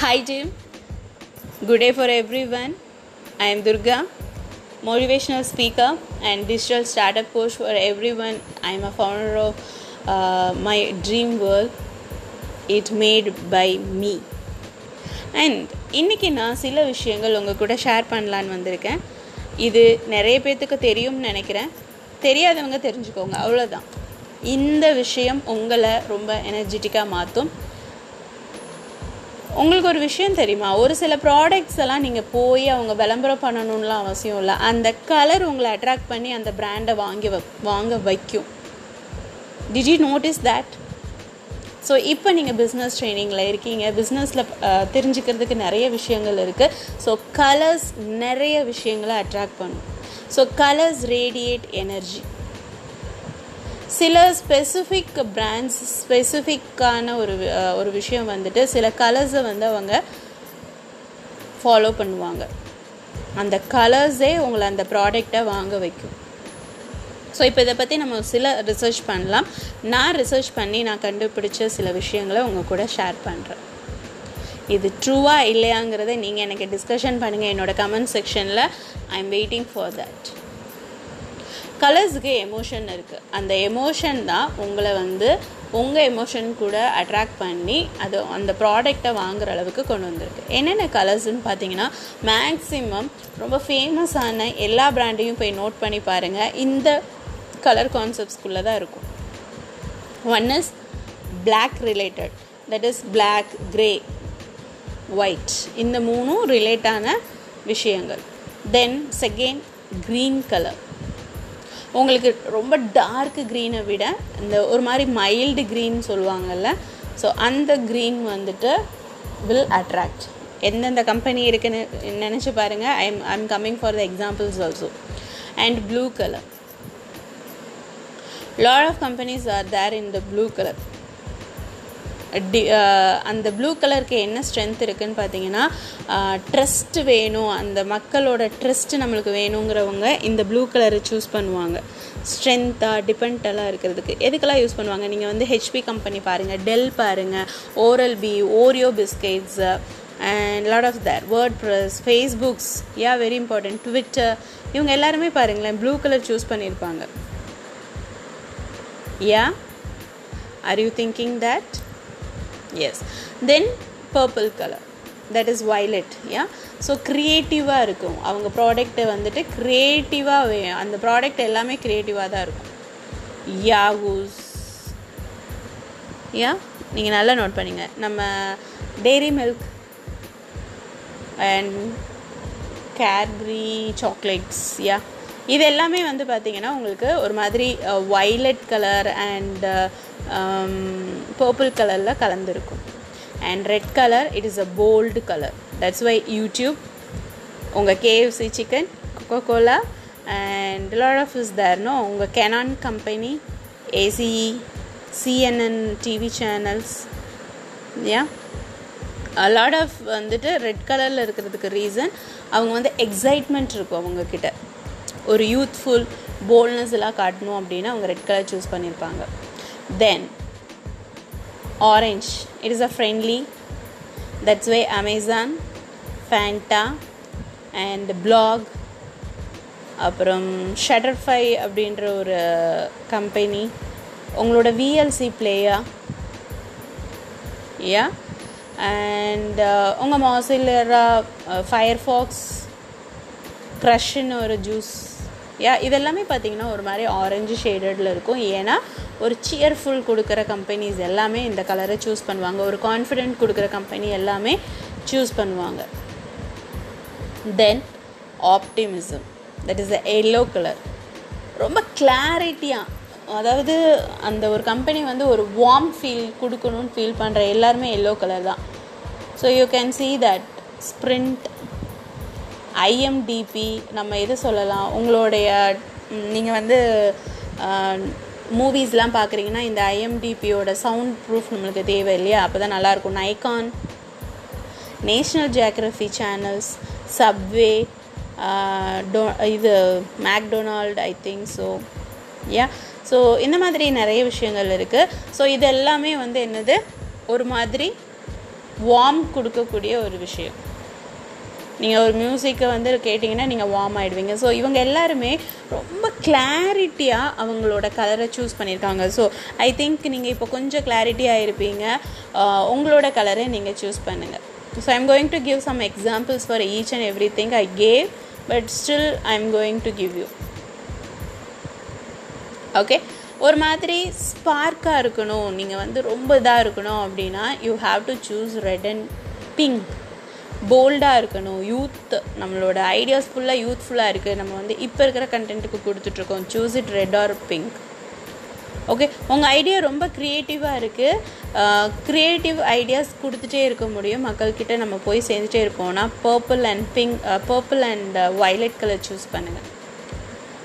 Hi, Jim. Good day for everyone. I am Durga, motivational speaker and digital startup coach for everyone. I am a founder of uh, my dream world. It made by me. And இன்றைக்கி நான் சில விஷயங்கள் உங்கள் கூட share பண்ணலான்னு வந்திருக்கேன் இது நிறைய பேர்த்துக்கு தெரியும்னு நினைக்கிறேன் தெரியாதவங்க தெரிஞ்சுக்கோங்க அவ்வளோதான் இந்த விஷயம் உங்களை ரொம்ப எனர்ஜெட்டிக்காக மாற்றும் உங்களுக்கு ஒரு விஷயம் தெரியுமா? ஒரு சில ப்ராடக்ட்ஸ் எல்லாம் நீங்கள் போய் அவங்க விளம்பரம் பண்ணணும்லாம் அவசியம் இல்லை. அந்த கலர் உங்களை அட்ராக்ட் பண்ணி அந்த பிராண்டை வாங்கி வ வாங்க வைக்கும். Did you notice that so இப்போ நீங்கள் பிஸ்னஸ் ட்ரைனிங்கில் இருக்கீங்க. பிஸ்னஸில் தெரிஞ்சுக்கிறதுக்கு நிறைய விஷயங்கள் இருக்குது ஸோ கலர்ஸ் நிறைய விஷயங்களை அட்ராக்ட் பண்ணும். ஸோ கலர்ஸ் ரேடியேட் எனர்ஜி சில ஸ்பெசிஃபிக் பிராண்ட்ஸ் ஸ்பெசிஃபிக்கான ஒரு ஒரு விஷயம் வந்துட்டு சில கலர்ஸை வந்து அவங்க ஃபாலோ பண்ணுவாங்க. அந்த கலர்ஸே உங்களை அந்த ப்ராடக்டை வாங்க வைக்கும். ஸோ இப்போ இதை பற்றி நம்ம சில ரிசர்ச் பண்ணலாம். நான் ரிசர்ச் பண்ணி நான் கண்டுபிடிச்ச சில விஷயங்களை உங்கள் கூட ஷேர் பண்ணுறேன் இது ட்ரூவாக இல்லையாங்கிறத நீங்கள் எனக்கு டிஸ்கஷன் பண்ணுங்கள் என்னோடய கமெண்ட் செக்ஷனில் I am waiting for that கலர்ஸுக்கு emotion இருக்குது அந்த எமோஷன் தான் உங்களை வந்து உங்கள் எமோஷன் கூட அட்ராக்ட் பண்ணி அது அந்த ப்ராடக்டை வாங்குற அளவுக்கு கொண்டு வந்திருக்கு. என்னென்ன கலர்ஸ்னு பார்த்தீங்கன்னா மேக்ஸிமம் ரொம்ப ஃபேமஸான எல்லா ப்ராண்டையும் போய் நோட் பண்ணி பாருங்கள் இந்த கலர் கான்செப்ட்ஸ்குள்ளே தான் இருக்கும். One is black related that is black grey white இந்த மூணும் ரிலேட்டான விஷயங்கள். தென் செகண்ட் க்ரீன் கலர் உங்களுக்கு ரொம்ப டார்க் க்ரீனை விட இந்த ஒரு மாதிரி மைல்டு க்ரீன் சொல்லுவாங்கள்ல ஸோ அந்த க்ரீன் வந்துட்டு வில் அட்ராக்ட் எந்தெந்த கம்பெனி இருக்குன்னு நினச்சி பாருங்கள் I am I am coming for the examples also and blue colour lot of companies are there in the blue colour D அந்த ப்ளூ கலருக்கு என்ன ஸ்ட்ரென்த் இருக்குதுன்னு பார்த்தீங்கன்னா ட்ரஸ்ட் வேணும். அந்த மக்களோட ட்ரஸ்ட் நம்மளுக்கு வேணுங்கிறவங்க இந்த ப்ளூ கலரை சூஸ் பண்ணுவாங்க. ஸ்ட்ரென்த்தாக டிபெண்டலாக இருக்கிறதுக்கு. எதுக்கெல்லாம் யூஸ் பண்ணுவாங்க? நீங்கள் வந்து ஹெச்பி கம்பெனி பாருங்கள் டெல் பாருங்கள் Oral B Oreo biscuits and lot of there WordPress Facebooks ya very important Twitter இவங்க எல்லாருமே பாருங்களேன் ப்ளூ கலர் சூஸ் பண்ணியிருப்பாங்க ya are you thinking that yes then purple colour that is violet ya so க்ரியேட்டிவாக இருக்கும். அவங்க ப்ராடக்ட்டை வந்துட்டு க்ரியேட்டிவாக அந்த product எல்லாமே க்ரியேட்டிவாக தான் இருக்கும். யாகூஸ் யா நீங்கள் நல்லா நோட் பண்ணிங்க. நம்ம Dairy Milk and Cadbury chocolates ya இது எல்லாமே வந்து பார்த்திங்கன்னா உங்களுக்கு ஒரு மாதிரி வைலட் கலர் அண்ட் பர்பிள் கலரில் கலந்துருக்கும். And red colour it is a bold colour that's why YouTube உங்கள் KFC chicken Coca Cola and lot of is there no உங்கள் Canon company ACE CNN TV channels ya lot of வந்துட்டு red கலரில் இருக்கிறதுக்கு reason அவங்க வந்து excitement இருக்கும் அவங்கக்கிட்ட ஒரு யூத்ஃபுல் போல்னஸ் எல்லாம் காட்டணும் அப்படின்னா அவங்க ரெட் கலர் சூஸ் பண்ணியிருப்பாங்க. Then orange it is a friendly that's way Amazon Fanta and black அப்புறம் ஷட்டர்ஃபை அப்படின்ற ஒரு uh, கம்பெனி உங்களோட விஎல்சி பிளேயா யா அண்ட் உங்கள் மாசிலரா ஃபயர்ஃபாக்ஸ் க்ரஷ்ன்னு ஒரு ஜூஸ் யா இதெல்லாமே பார்த்தீங்கன்னா ஒரு மாதிரி ஆரஞ்சு ஷேடடில் இருக்கும். ஏன்னா ஒரு சியர்ஃபுல் கொடுக்குற கம்பெனிஸ் எல்லாமே இந்த கலரை சூஸ் பண்ணுவாங்க. ஒரு கான்ஃபிடென்ட் கொடுக்குற கம்பெனி எல்லாமே சூஸ் பண்ணுவாங்க. Then optimism that is the yellow colour ரொம்ப கிளாரிட்டியாக அதாவது அந்த ஒரு கம்பெனி வந்து ஒரு வார்ம் ஃபீல் கொடுக்கணும்னு ஃபீல் பண்ணுற எல்லாருமே எல்லோ கலர் தான். So you can see that sprint IMDb நம்ம எது சொல்லலாம்? உங்களுடைய நீங்கள் வந்து மூவிஸ்லாம் பார்க்குறீங்கன்னா இந்த ஐஎம்டிபியோட சவுண்ட் ப்ரூஃப் நம்மளுக்கு தேவை இல்லையா அப்போ தான் நல்லாயிருக்கும். Nikon National Geography channels Subway to இது McDonald I think so yeah so இந்த மாதிரி நிறைய விஷயங்கள் இருக்குது ஸோ இது எல்லாமே வந்து என்னது? ஒரு மாதிரி வார்ம் கொடுக்கக்கூடிய ஒரு விஷயம். நீங்கள் ஒரு மியூசிக்கை வந்து கேட்டிங்கன்னா நீங்கள் வார்ம் ஆகிடுவீங்க ஸோ இவங்க எல்லாருமே ரொம்ப கிளாரிட்டியாக அவங்களோட கலரை சூஸ் பண்ணியிருக்காங்க. ஸோ ஐ திங்க் நீங்கள் இப்போ கொஞ்சம் கிளாரிட்டியாக இருப்பீங்க. உங்களோட கலரை நீங்கள் சூஸ் பண்ணுங்கள் so I'm going to give some examples for each and every thing I gave but still I am going to give you okay ஒரு மாதிரி ஸ்பார்க்காக இருக்கணும். நீங்கள் வந்து ரொம்ப இதாக இருக்கணும் அப்படின்னா you have to choose red and pink போல்டாக இருக்கணும். யூத் நம்மளோட ஐடியாஸ் ஃபுல்லாக யூத்ஃபுல்லாக இருக்குது நம்ம வந்து இப்போ இருக்கிற கண்டென்ட்டுக்கு கொடுத்துட்ருக்கோம். Choose it red or pink okay உங்கள் ஐடியா ரொம்ப க்ரியேட்டிவாக இருக்குது க்ரியேட்டிவ் ஐடியாஸ் கொடுத்துட்டே இருக்க முடியும். மக்கள்கிட்ட நம்ம போய் சேர்ந்துட்டே இருக்கோம்னா purple and pink purple and violet colour choose பண்ணுங்கள்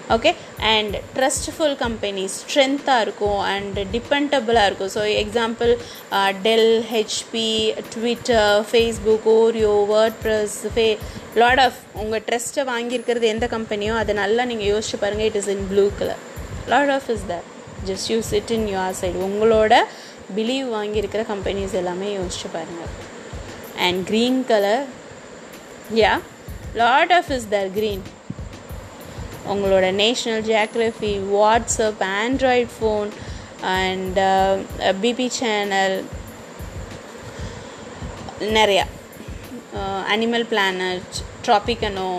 ஓகே அண்ட் ட்ரஸ்ட்ஃபுல் கம்பெனி ஸ்ட்ரென்த்தாக இருக்கும் அண்ட் டிபெண்டபிளாக இருக்கும். So example Dell HP Twitter Facebook Oreo WordPress ஃபே லாட் ஆஃப் உங்கள் ட்ரஸ்ட்டை வாங்கியிருக்கிறது எந்த கம்பெனியோ அதை நல்லா நீங்கள் யோசிச்சு பாருங்கள் it is in blue colour lot of is that just you sit in your side உங்களோட பிலீவ் வாங்கியிருக்கிற கம்பெனிஸ் எல்லாமே யோசிச்சு பாருங்கள் and green colour yeah lot of is there green உங்களோட National Geography WhatsApp Android phone and BB channel நிறையா. Animal Planet Tropicana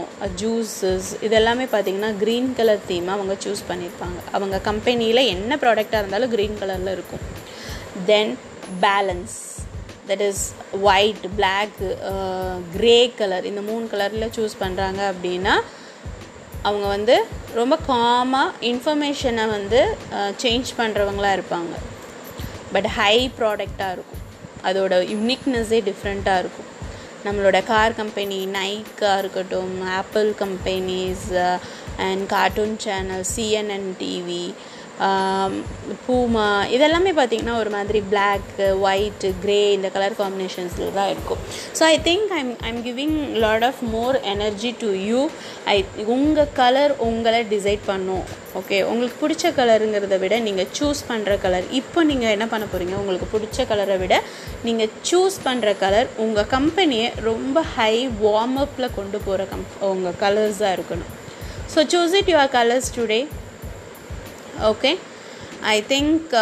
juices இதெல்லாமே பார்த்திங்கன்னா green colour theme அவங்க சூஸ் பண்ணியிருப்பாங்க. அவங்க கம்பெனியில் என்ன ப்ராடக்டாக இருந்தாலும் க்ரீன் கலரில் இருக்கும். Then balance that is white black grey colour இந்த மூணு கலரில் சூஸ் பண்ணுறாங்க அப்படின்னா அவங்க வந்து ரொம்ப காமாக இன்ஃபர்மேஷனை வந்து சேஞ்ச் பண்ணுறவங்களாக இருப்பாங்க. பட் ஹை ப்ராடக்டாக இருக்கும். அதோட யுனிக்னஸ்ஸே டிஃப்ரெண்ட்டாக இருக்கும். நம்மளோட கார் கம்பெனி நைக்காக இருக்கட்டும் Apple companies and cartoon channel CNN TV Puma இதெல்லாமே பார்த்திங்கன்னா ஒரு மாதிரி பிளாக் ஒயிட் க்ரே இந்த கலர் காம்பினேஷன்ஸில் தான் இருக்கும். So I think I'm I'm giving lot of more energy to you I உங்கள் கலர் உங்களை டிசைட் பண்ணும். ஓகே உங்களுக்கு பிடிச்ச கலருங்கிறத விட நீங்கள் சூஸ் பண்ணுற கலர் இப்போ நீங்கள் என்ன பண்ண போகிறீங்க உங்களுக்கு பிடிச்ச கலரை விட நீங்கள் சூஸ் பண்ணுற கலர் உங்கள் கம்பெனியை ரொம்ப ஹை வார்ம் அப்பில் கொண்டு போகிற கம் உங்கள் கலர்ஸாக இருக்கணும். So choose it your colours today okay I think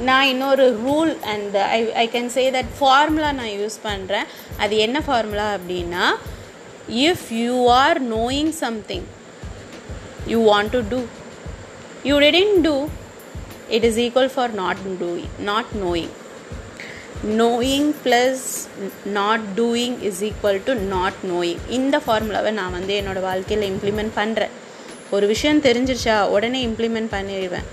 நான் இன்னொரு rule and I I can say that formula நான் யூஸ் பண்ணுறேன் அது என்ன ஃபார்முலா அப்படின்னா if you are knowing something you want to do you didn't do it is equal for not doing not knowing knowing plus not doing is equal to not knowing இந்த ஃபார்முலாவை நான் வந்து என்னோடய வாழ்க்கையில் இம்ப்ளிமெண்ட் பண்ணுறேன் ஒரு விஷயம் தெரிஞ்சிருச்சா உடனே இம்ப்ளிமெண்ட் பண்ணிடுவேன்.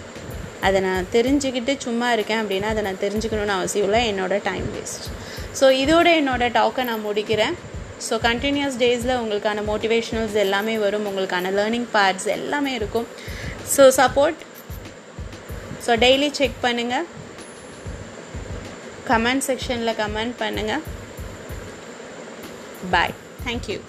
அதை நான் தெரிஞ்சுக்கிட்டு சும்மா இருக்கேன் அப்படின்னா அதை நான் தெரிஞ்சுக்கணுன்னு அவசியம் இல்லை. என்னோடய டைம் வேஸ்ட் ஸோ இதோட என்னோடய டாக்கை நான் முடிக்கிறேன். ஸோ கண்டினியூஸ் டேஸில் உங்களுக்கான மோட்டிவேஷ்னல்ஸ் எல்லாமே வரும். உங்களுக்கான லேர்னிங் பார்ட்ஸ் எல்லாமே இருக்கும். So support so daily check பண்ணுங்கள் கமெண்ட் செக்ஷனில் கமெண்ட் பண்ணுங்கள் பாய் தேங்க்யூ